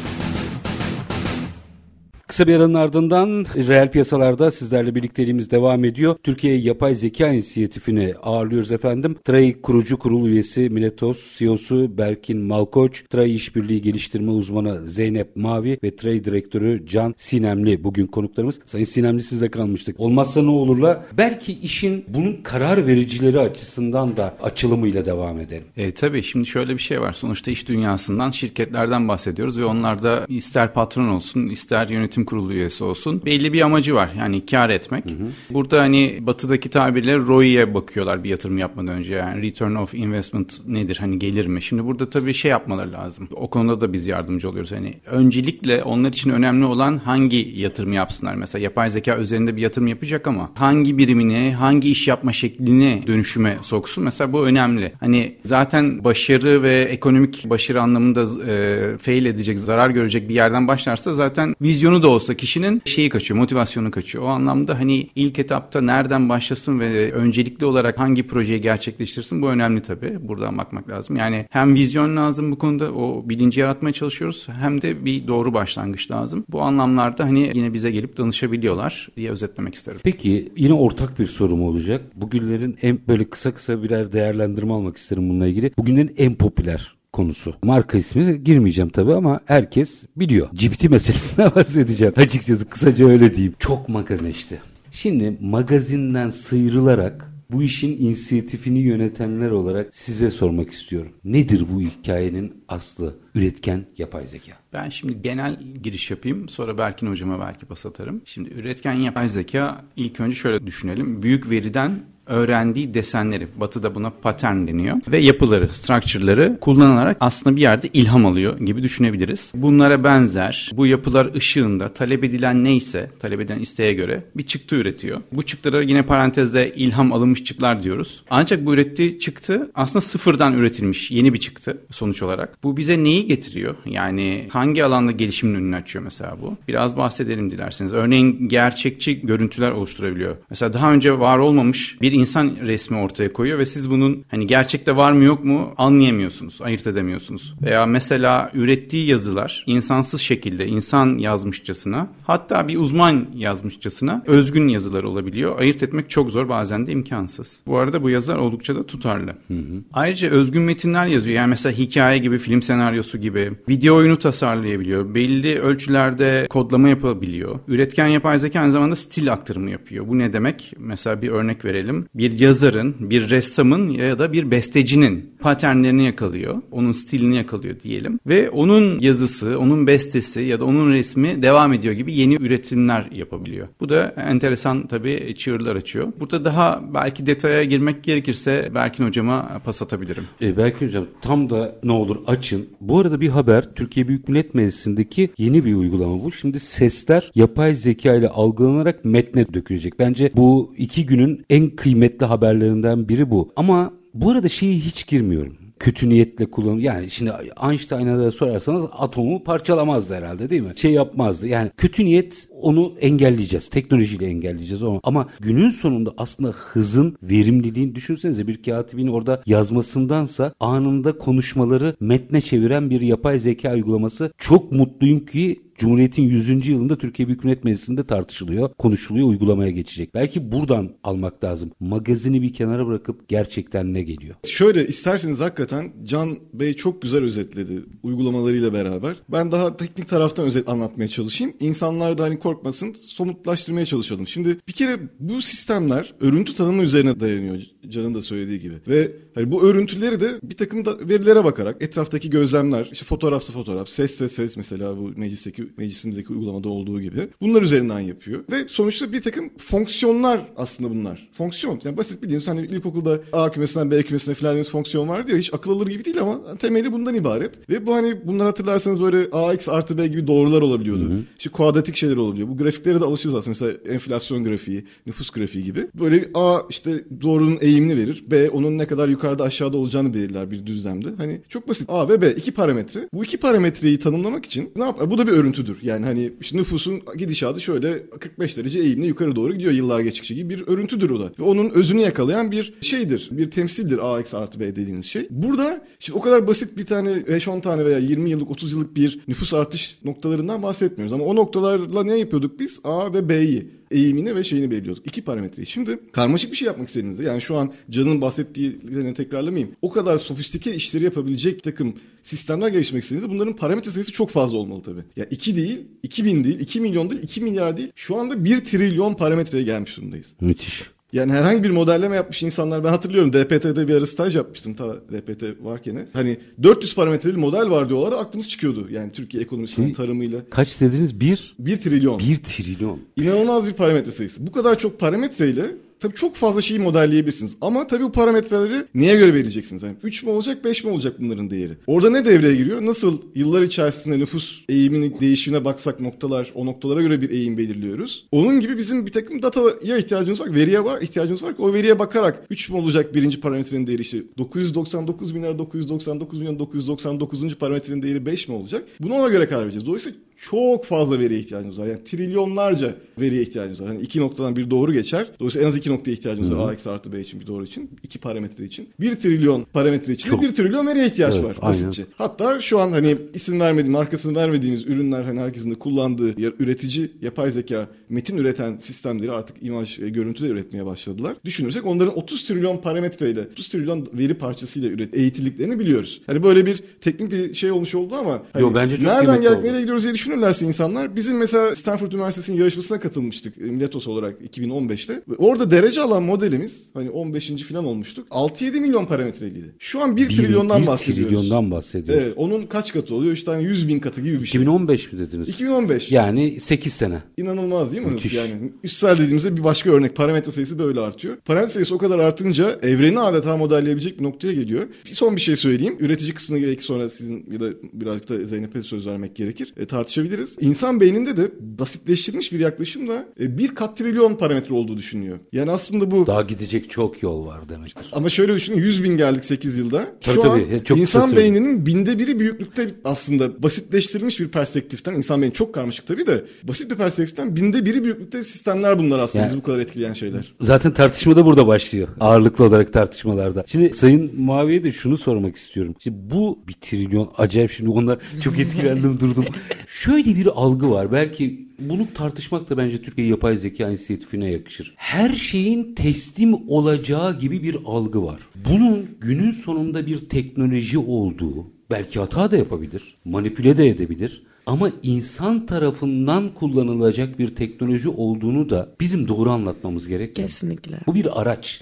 Kısa bir aranın ardından reel piyasalarda sizlerle birlikteliğimiz devam ediyor. Türkiye Yapay Zeka İnisiyatifini ağırlıyoruz efendim. TRAI kurucu kurul üyesi Miletos CEO'su Berkin Malkoç, TRAI İşbirliği Geliştirme Uzmanı Zeynep Mavi ve TRAI Direktörü Can Sinemli bugün konuklarımız. Sayın Sinemli sizde kalmıştık. Olmazsa ne olurla belki işin bunun karar vericileri açısından da açılımıyla devam edelim. E, tabii şimdi şöyle bir şey var. Sonuçta iş dünyasından şirketlerden bahsediyoruz ve onlar da ister patron olsun ister yönetim yönetim kurulu üyesi olsun. Belli bir amacı var yani kar etmek. Hı hı. Burada hani batıdaki tabirle ROI'ye bakıyorlar bir yatırım yapmadan önce. Yani return of investment nedir hani gelir mi? Şimdi burada tabii şey yapmaları lazım. O konuda da biz yardımcı oluyoruz. Hani öncelikle onlar için önemli olan hangi yatırım yapsınlar. Mesela yapay zeka üzerinde bir yatırım yapacak ama hangi birimini, hangi iş yapma şeklini dönüşüme soksun. Mesela bu önemli. Hani zaten başarı ve ekonomik başarı anlamında e, fail edecek, zarar görecek bir yerden başlarsa zaten vizyonu da olsa kişinin şeyi kaçıyor, motivasyonu kaçıyor. O anlamda hani ilk etapta nereden başlasın ve öncelikli olarak hangi projeyi gerçekleştirsin bu önemli tabii. Buradan bakmak lazım. Yani hem vizyon lazım bu konuda o bilinci yaratmaya çalışıyoruz hem de bir doğru başlangıç lazım. Bu anlamlarda hani yine bize gelip danışabiliyorlar diye özetlemek isterim. Peki yine ortak bir sorum olacak. Bugünlerin en böyle kısa kısa birer değerlendirme almak isterim bununla ilgili. Bugünlerin en popüler konusu. Marka ismi girmeyeceğim tabii ama herkes biliyor. Cipti meselesine bahsedeceğim. Açıkçası kısaca öyle diyeyim. Çok magazinleşti. Şimdi magazinden sıyrılarak bu işin inisiyatifini yönetenler olarak size sormak istiyorum. Nedir bu hikayenin aslı? Üretken yapay zeka. Ben şimdi genel giriş yapayım. Sonra Berkin hocama belki pas atarım. Şimdi üretken yapay zeka ilk önce şöyle düşünelim. Büyük veriden öğrendiği desenleri, batıda buna pattern deniyor ve yapıları, structure'ları kullanarak aslında bir yerde ilham alıyor gibi düşünebiliriz. Bunlara benzer bu yapılar ışığında talep edilen neyse, talep edilen isteğe göre bir çıktı üretiyor. Bu çıktılara yine parantezde ilham alınmış çıktılar diyoruz. Ancak bu ürettiği çıktı aslında sıfırdan üretilmiş yeni bir çıktı sonuç olarak. Bu bize neyi getiriyor? Yani hangi alanda gelişimin önünü açıyor mesela bu? Biraz bahsedelim dilerseniz. Örneğin gerçekçi görüntüler oluşturabiliyor. Mesela daha önce var olmamış bir insan resmi ortaya koyuyor ve siz bunun hani gerçekte var mı yok mu anlayamıyorsunuz, ayırt edemiyorsunuz. Veya mesela ürettiği yazılar insansız şekilde insan yazmışçasına hatta bir uzman yazmışçasına özgün yazılar olabiliyor. Ayırt etmek çok zor bazen de imkansız. Bu arada bu yazılar oldukça da tutarlı. Hı hı. Ayrıca özgün metinler yazıyor. Yani mesela hikaye gibi, film senaryosu gibi video oyunu tasarlayabiliyor. Belli ölçülerde kodlama yapabiliyor. Üretken yapay zeka aynı zamanda stil aktarımı yapıyor. Bu ne demek? Mesela bir örnek verelim bir yazarın, bir ressamın ya da bir bestecinin paternlerini yakalıyor. Onun stilini yakalıyor diyelim. Ve onun yazısı, onun bestesi ya da onun resmi devam ediyor gibi yeni üretimler yapabiliyor. Bu da enteresan tabii çığırlar açıyor. Burada daha belki detaya girmek gerekirse Berkin hocama pas atabilirim. E, Berkin hocam tam da ne olur açın. Bu arada bir haber Türkiye Büyük Millet Meclisi'ndeki yeni bir uygulama bu. Şimdi sesler yapay zeka ile algılanarak metne dökülecek. Bence bu iki günün en kıymetli haberlerinden biri bu. Ama bu arada şeyi hiç girmiyorum kötü niyetle kullan yani şimdi Einstein'a da sorarsanız atomu parçalamazdı herhalde değil mi? Şey yapmazdı. Yani kötü niyet onu engelleyeceğiz. Teknolojiyle engelleyeceğiz ama ama günün sonunda aslında hızın verimliliğini düşünsenize bir katibin orada yazmasındansa anında konuşmaları metne çeviren bir yapay zeka uygulaması çok mutluyum ki Cumhuriyet'in 100. yılında Türkiye Büyük Millet Meclisi'nde tartışılıyor, konuşuluyor, uygulamaya geçecek. Belki buradan almak lazım. Magazini bir kenara bırakıp gerçekten ne geliyor? Şöyle isterseniz hakikaten Can Bey çok güzel özetledi uygulamalarıyla beraber. Ben daha teknik taraftan özet anlatmaya çalışayım. İnsanlar da hani korkmasın, somutlaştırmaya çalışalım. Şimdi bir kere bu sistemler örüntü tanımı üzerine dayanıyor Can'ın da söylediği gibi. Ve hani bu örüntüleri de bir takım da verilere bakarak etraftaki gözlemler, işte fotoğrafsa fotoğraf, sesse ses mesela bu meclisteki meclisimizdeki uygulamada olduğu gibi bunlar üzerinden yapıyor. Ve sonuçta bir takım fonksiyonlar aslında bunlar. Fonksiyon. Yani basit bildiğiniz hani ilkokulda A kümesinden B kümesine falan dediğimiz fonksiyon var diyor. Hiç akıl alır gibi değil ama temeli bundan ibaret. Ve bu hani bunlar hatırlarsanız böyle AX artı B gibi doğrular olabiliyordu. Hı hı. İşte kuadratik şeyler olabiliyor. Bu grafiklere de alışırız aslında. Mesela enflasyon grafiği, nüfus grafiği gibi. Böyle A işte doğrunun eğimini verir. B onun ne kadar yukarıda aşağıda olacağını belirler bir düzlemde. Hani çok basit. A ve B iki parametre. Bu iki parametreyi tanımlamak için ne yap? Bu da bir örüntüdür. Yani hani işte nüfusun gidişatı şöyle 45 derece eğimle yukarı doğru gidiyor yıllar geçtikçe gibi bir örüntüdür o da. Ve onun özünü yakalayan bir şeydir. Bir temsildir AX artı B dediğiniz şey. Burada şimdi o kadar basit bir tane 5-10 tane veya 20 yıllık 30 yıllık bir nüfus artış noktalarından bahsetmiyoruz. Ama o noktalarla ne yapıyorduk biz? A ve B'yi eğimini ve şeyini belirliyorduk. İki parametreyi. Şimdi karmaşık bir şey yapmak istediğinizde yani şu an Can'ın bahsettiğini tekrarlamayayım. O kadar sofistike işleri yapabilecek takım sistemler geliştirmek istediğinizde bunların parametre sayısı çok fazla olmalı tabii. Ya 2 değil, 2000 değil, 2 milyon değil, 2 milyar değil. Şu anda 1 trilyon parametreye gelmiş durumdayız. Müthiş. Yani herhangi bir modelleme yapmış insanlar ben hatırlıyorum DPT'de bir ara staj yapmıştım ta DPT varken. Hani 400 parametreli model var diyorlar aklımız çıkıyordu. Yani Türkiye ekonomisinin tarımıyla. Kaç dediniz? 1? 1 trilyon. 1 trilyon. İnanılmaz bir parametre sayısı. Bu kadar çok parametreyle Tabii çok fazla şeyi modelleyebilirsiniz. Ama tabii bu parametreleri neye göre vereceksiniz? Yani 3 mü olacak 5 mi olacak bunların değeri? Orada ne devreye giriyor? Nasıl yıllar içerisinde nüfus eğiminin değişimine baksak noktalar o noktalara göre bir eğim belirliyoruz. Onun gibi bizim bir takım dataya ihtiyacımız var. Veriye var ihtiyacımız var ki o veriye bakarak 3 mü olacak birinci parametrenin değeri işte 999 bin 999 milyon 999. parametrenin değeri 5 mi olacak? Bunu ona göre karar vereceğiz. Dolayısıyla çok fazla veriye ihtiyacımız var. Yani trilyonlarca veriye ihtiyacımız var. Hani iki noktadan bir doğru geçer. Dolayısıyla en az iki noktaya ihtiyacımız var. A eksi artı B için bir doğru için. iki parametre için. Bir trilyon parametre için çok. bir trilyon veriye ihtiyaç evet, var. Basitçe. Aynen. Hatta şu an hani isim vermediğim, markasını vermediğimiz ürünler hani herkesin de kullandığı üretici yapay zeka metin üreten sistemleri artık imaj, e, görüntü de üretmeye başladılar. Düşünürsek onların 30 trilyon parametreyle, 30 trilyon veri parçasıyla üret, eğitildiklerini biliyoruz. Hani böyle bir teknik bir şey olmuş oldu ama hani Yo, bence çok nereden geldik, nereye gidiyoruz diye düşünürlerse insanlar bizim mesela Stanford Üniversitesi'nin yarışmasına katılmıştık Miletos olarak 2015'te. Orada derece alan modelimiz hani 15. falan olmuştuk. 6-7 milyon parametreliydi. Şu an 1, 1 trilyondan 1 bahsediyoruz. trilyondan bahsediyoruz. Evet, onun kaç katı oluyor? İşte hani 100 bin katı gibi bir şey. 2015 mi dediniz? 2015. Yani 8 sene. İnanılmaz değil mi? Müthiş. Yani üstsel dediğimizde bir başka örnek. Parametre sayısı böyle artıyor. Parametre sayısı o kadar artınca evreni adeta modelleyebilecek bir noktaya geliyor. Bir son bir şey söyleyeyim. Üretici kısmına belki sonra sizin ya da birazcık da Zeynep'e söz vermek gerekir. E, tartışabiliriz. İnsan beyninde de basitleştirilmiş bir yaklaşımla e, bir kat trilyon parametre olduğu düşünülüyor. Yani aslında bu... Daha gidecek çok yol var demektir. Ama şöyle düşünün 100 bin geldik 8 yılda. Tabii, Şu tabii. an çok insan beyninin binde biri büyüklükte aslında basitleştirilmiş bir perspektiften insan beyni çok karmaşık tabii de basit bir perspektiften binde biri büyüklükte sistemler bunlar aslında yani, bizi bu kadar etkileyen şeyler. Zaten tartışma da burada başlıyor. Ağırlıklı olarak tartışmalarda. Şimdi Sayın Mavi'ye de şunu sormak istiyorum. Şimdi bu bir trilyon acayip şimdi onda çok etkilendim durdum. Şöyle bir algı var. Belki bunu tartışmak da bence Türkiye Yapay Zeka İnisiyatifine yakışır. Her şeyin teslim olacağı gibi bir algı var. Bunun günün sonunda bir teknoloji olduğu, belki hata da yapabilir, manipüle de edebilir Ama insan tarafından kullanılacak bir teknoloji olduğunu da bizim doğru anlatmamız gerek. Kesinlikle. Bu bir araç.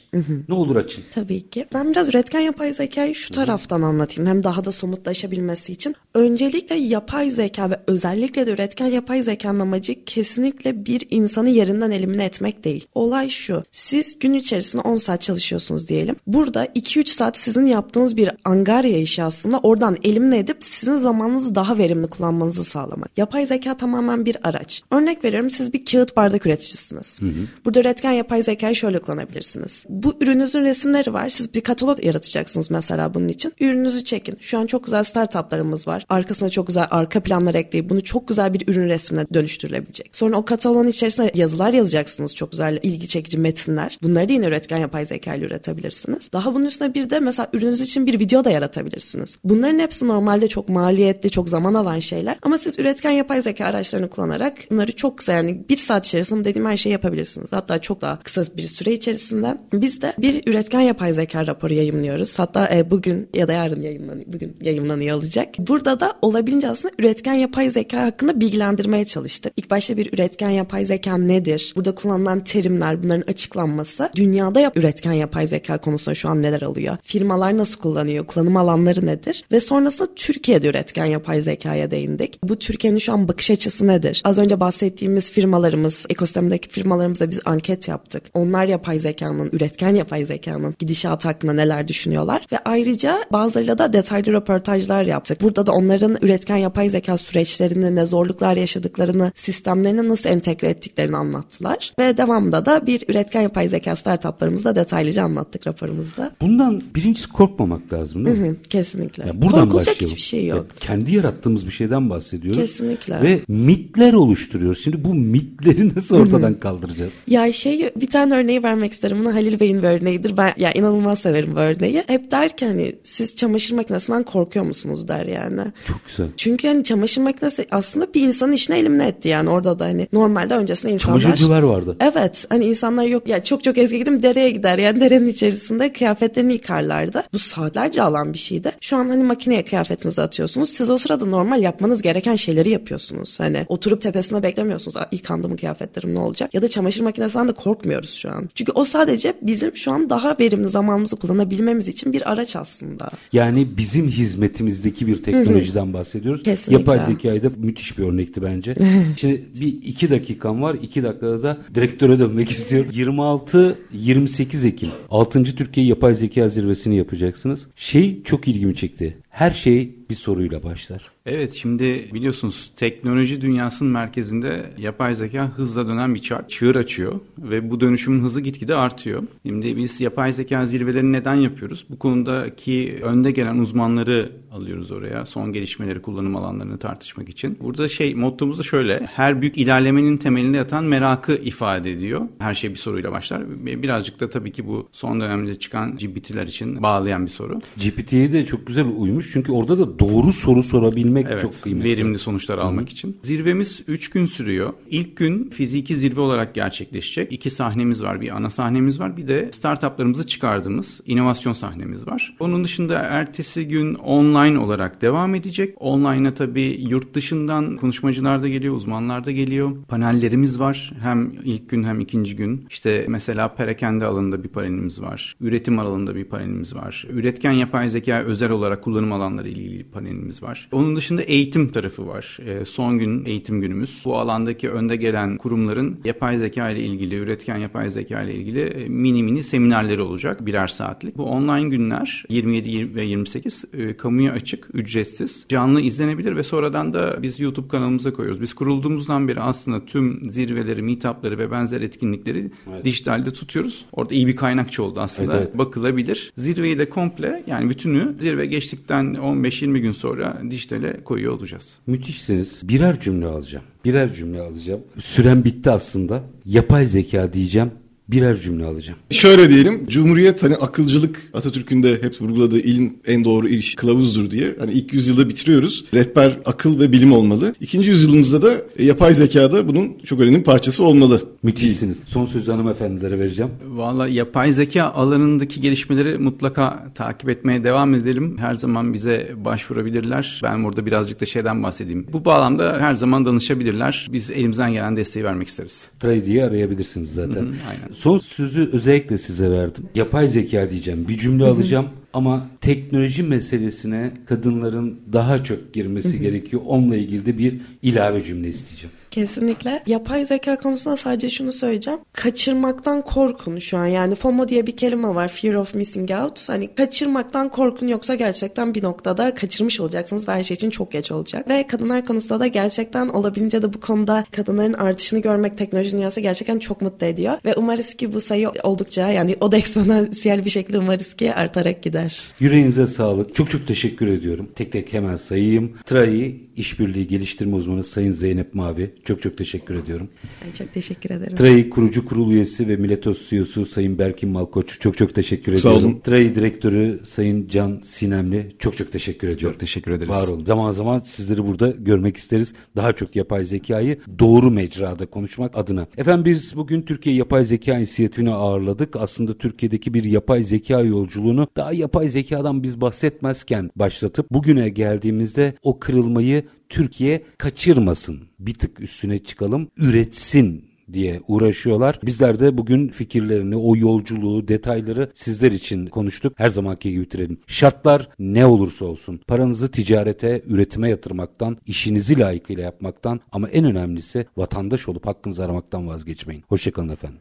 Ne olur açın. Tabii ki. Ben biraz üretken yapay zekayı şu taraftan anlatayım. Hem daha da somutlaşabilmesi için. Öncelikle yapay zeka ve özellikle de üretken yapay zekanın amacı kesinlikle bir insanı yerinden elimine etmek değil. Olay şu. Siz gün içerisinde 10 saat çalışıyorsunuz diyelim. Burada 2-3 saat sizin yaptığınız bir angarya işi aslında oradan elimine edip sizin zamanınızı daha verimli kullanmanızı sağlamak. Yapay zeka tamamen bir araç. Örnek veriyorum siz bir kağıt bardak üreticisiniz. Hı hı. Burada üretken yapay zekayı şöyle kullanabilirsiniz. Bu ürününüzün resimleri var. Siz bir katalog yaratacaksınız mesela bunun için. Ürününüzü çekin. Şu an çok güzel startuplarımız var. Arkasına çok güzel arka planlar ekleyip bunu çok güzel bir ürün resmine dönüştürülebilecek. Sonra o kataloğun içerisine yazılar yazacaksınız. Çok güzel ilgi çekici metinler. Bunları da yine üretken yapay zeka ile üretebilirsiniz. Daha bunun üstüne bir de mesela ürününüz için bir video da yaratabilirsiniz. Bunların hepsi normalde çok maliyetli, çok zaman alan şeyler. Ama siz üretken yapay zeka araçlarını kullanarak bunları çok kısa yani bir saat içerisinde dediğim her şeyi yapabilirsiniz. Hatta çok daha kısa bir süre içerisinde. Biz de bir üretken yapay zeka raporu yayınlıyoruz. Hatta e, bugün ya da yarın yayınlanıyor, bugün yayınlanıyor olacak. Burada da olabildiğince aslında üretken yapay zeka hakkında bilgilendirmeye çalıştık. İlk başta bir üretken yapay zeka nedir? Burada kullanılan terimler, bunların açıklanması. Dünyada yap üretken yapay zeka konusunda şu an neler alıyor? Firmalar nasıl kullanıyor? Kullanım alanları nedir? Ve sonrasında Türkiye'de üretken yapay zekaya değindik. Bu Türkiye'nin şu an bakış açısı nedir? Az önce bahsettiğimiz firmalarımız, ekosistemdeki firmalarımıza biz anket yaptık. Onlar yapay zekanın, üretken yapay zekanın gidişatı hakkında neler düşünüyorlar? Ve ayrıca bazılarıyla da detaylı röportajlar yaptık. Burada da onların üretken yapay zeka süreçlerini, ne zorluklar yaşadıklarını, sistemlerini nasıl entegre ettiklerini anlattılar. Ve devamında da bir üretken yapay zeka startuplarımızı detaylıca anlattık raporumuzda. Bundan birincisi korkmamak lazım değil mi? Hı hı, kesinlikle. Yani buradan Korkulacak başlayalım. hiçbir şey yok. Ya kendi yarattığımız bir şeyden bahsediyoruz. Kesinlikle. Ve mitler oluşturuyoruz. Şimdi bu mitleri nasıl ortadan kaldıracağız? Ya şey bir tane örneği vermek isterim. Bunu Halil Bey'in bir örneğidir. Ben ya inanılmaz severim bu örneği. Hep der ki hani siz çamaşır makinesinden korkuyor musunuz der yani. Çok güzel. Çünkü hani çamaşır makinesi aslında bir insanın işini elimine etti yani orada da hani normalde öncesinde insanlar. Çamaşırcılar vardı. Evet hani insanlar yok ya çok çok eski gidim dereye gider yani derenin içerisinde kıyafetlerini yıkarlardı. Bu saatlerce alan bir şeydi. Şu an hani makineye kıyafetinizi atıyorsunuz. Siz o sırada normal yapmanız gereken şeyleri yapıyorsunuz. Hani oturup tepesine beklemiyorsunuz. Yıkandı mı kıyafetlerim ne olacak? Ya da çamaşır makinesinden de korkmuyoruz şu an. Çünkü o sadece bizim şu an daha verimli zamanımızı kullanabilmemiz için bir araç aslında. Yani bizim hizmetimizdeki bir teknolojiden bahsediyoruz. Kesinlikle. Yapay zekayı da müthiş bir örnekti bence. Şimdi bir iki dakikam var. iki dakikada da direktöre dönmek istiyorum. 26-28 Ekim 6. Türkiye Yapay Zeka Zirvesi'ni yapacaksınız. Şey çok ilgimi çekti. Her şey bir soruyla başlar. Evet şimdi biliyorsunuz teknoloji dünyasının merkezinde yapay zeka hızla dönen bir çağ, çığır açıyor ve bu dönüşümün hızı gitgide artıyor. Şimdi biz yapay zeka zirvelerini neden yapıyoruz? Bu konudaki önde gelen uzmanları alıyoruz oraya. Son gelişmeleri, kullanım alanlarını tartışmak için. Burada şey mottomuz da şöyle. Her büyük ilerlemenin temelinde yatan merakı ifade ediyor. Her şey bir soruyla başlar. Birazcık da tabii ki bu son dönemde çıkan GPT'ler için bağlayan bir soru. GPT'ye de çok güzel uymuş. Çünkü orada da doğru soru sorabilmek Evet, çok kıymetli. verimli sonuçlar almak için. Zirvemiz 3 gün sürüyor. İlk gün fiziki zirve olarak gerçekleşecek. İki sahnemiz var. Bir ana sahnemiz var. Bir de startuplarımızı çıkardığımız inovasyon sahnemiz var. Onun dışında ertesi gün online olarak devam edecek. Online'a tabii yurt dışından konuşmacılar da geliyor, uzmanlar da geliyor. Panellerimiz var. Hem ilk gün hem ikinci gün. İşte mesela perakende alanında bir panelimiz var. Üretim alanında bir panelimiz var. Üretken yapay zeka özel olarak kullanım alanları ile ilgili panelimiz var. Onun dışında eğitim tarafı var. E, son gün eğitim günümüz. Bu alandaki önde gelen kurumların yapay zeka ile ilgili, üretken yapay zeka ile ilgili e, mini mini seminerleri olacak birer saatlik. Bu online günler 27 ve 28 e, kamuya açık, ücretsiz. Canlı izlenebilir ve sonradan da biz YouTube kanalımıza koyuyoruz. Biz kurulduğumuzdan beri aslında tüm zirveleri, meetupları ve benzer etkinlikleri Evet. dijitalde tutuyoruz. Orada iyi bir kaynakçı oldu aslında. Evet, evet. Bakılabilir. Zirveyi de komple yani bütünü zirve geçtikten 15-20 gün sonra dijitale koyuyor olacağız. Müthişsiniz. Birer cümle alacağım. Birer cümle alacağım. Süren bitti aslında. Yapay zeka diyeceğim birer cümle alacağım. Şöyle diyelim, Cumhuriyet hani akılcılık Atatürk'ün de hep vurguladığı ilin en doğru iş kılavuzdur diye. Hani ilk yüzyılda bitiriyoruz. Rehber akıl ve bilim olmalı. İkinci yüzyılımızda da yapay zekada bunun çok önemli bir parçası olmalı. Müthişsiniz. Son sözü hanımefendilere vereceğim. Valla yapay zeka alanındaki gelişmeleri mutlaka takip etmeye devam edelim. Her zaman bize başvurabilirler. Ben burada birazcık da şeyden bahsedeyim. Bu bağlamda her zaman danışabilirler. Biz elimizden gelen desteği vermek isteriz. Trade'yi arayabilirsiniz zaten. Hı hı, aynen. Son sözü özellikle size verdim. Yapay zeka diyeceğim. Bir cümle alacağım. Ama teknoloji meselesine kadınların daha çok girmesi gerekiyor. Onunla ilgili de bir ilave cümle isteyeceğim. Kesinlikle. Yapay zeka konusunda sadece şunu söyleyeceğim. Kaçırmaktan korkun şu an. Yani FOMO diye bir kelime var. Fear of missing out. Hani kaçırmaktan korkun yoksa gerçekten bir noktada kaçırmış olacaksınız ve her şey için çok geç olacak. Ve kadınlar konusunda da gerçekten olabildiğince de bu konuda kadınların artışını görmek teknoloji dünyası gerçekten çok mutlu ediyor. Ve umarız ki bu sayı oldukça yani o da eksponansiyel bir şekilde umarız ki artarak gider. Yüreğinize sağlık. Çok çok teşekkür ediyorum. Tek tek hemen sayayım. TRAI İşbirliği Geliştirme Uzmanı Sayın Zeynep Mavi. Çok çok teşekkür ediyorum. Ben çok teşekkür ederim. TRAI kurucu kurul üyesi ve Miletos CEO'su Sayın Berkin Malkoç. Çok çok teşekkür Sağ ediyorum. olun. TRAI direktörü Sayın Can Sinemli. Çok çok teşekkür ediyorum. Çok teşekkür ederiz. Var olun. Zaman zaman sizleri burada görmek isteriz. Daha çok yapay zekayı doğru mecrada konuşmak adına. Efendim biz bugün Türkiye Yapay Zeka İnisiyatifini ağırladık. Aslında Türkiye'deki bir yapay zeka yolculuğunu daha yapay zekadan biz bahsetmezken başlatıp bugüne geldiğimizde o kırılmayı Türkiye kaçırmasın. Bir tık üstüne çıkalım. Üretsin diye uğraşıyorlar. Bizler de bugün fikirlerini, o yolculuğu, detayları sizler için konuştuk. Her zamanki gibi bitirelim. Şartlar ne olursa olsun paranızı ticarete, üretime yatırmaktan, işinizi layıkıyla yapmaktan ama en önemlisi vatandaş olup hakkınızı aramaktan vazgeçmeyin. Hoşçakalın efendim.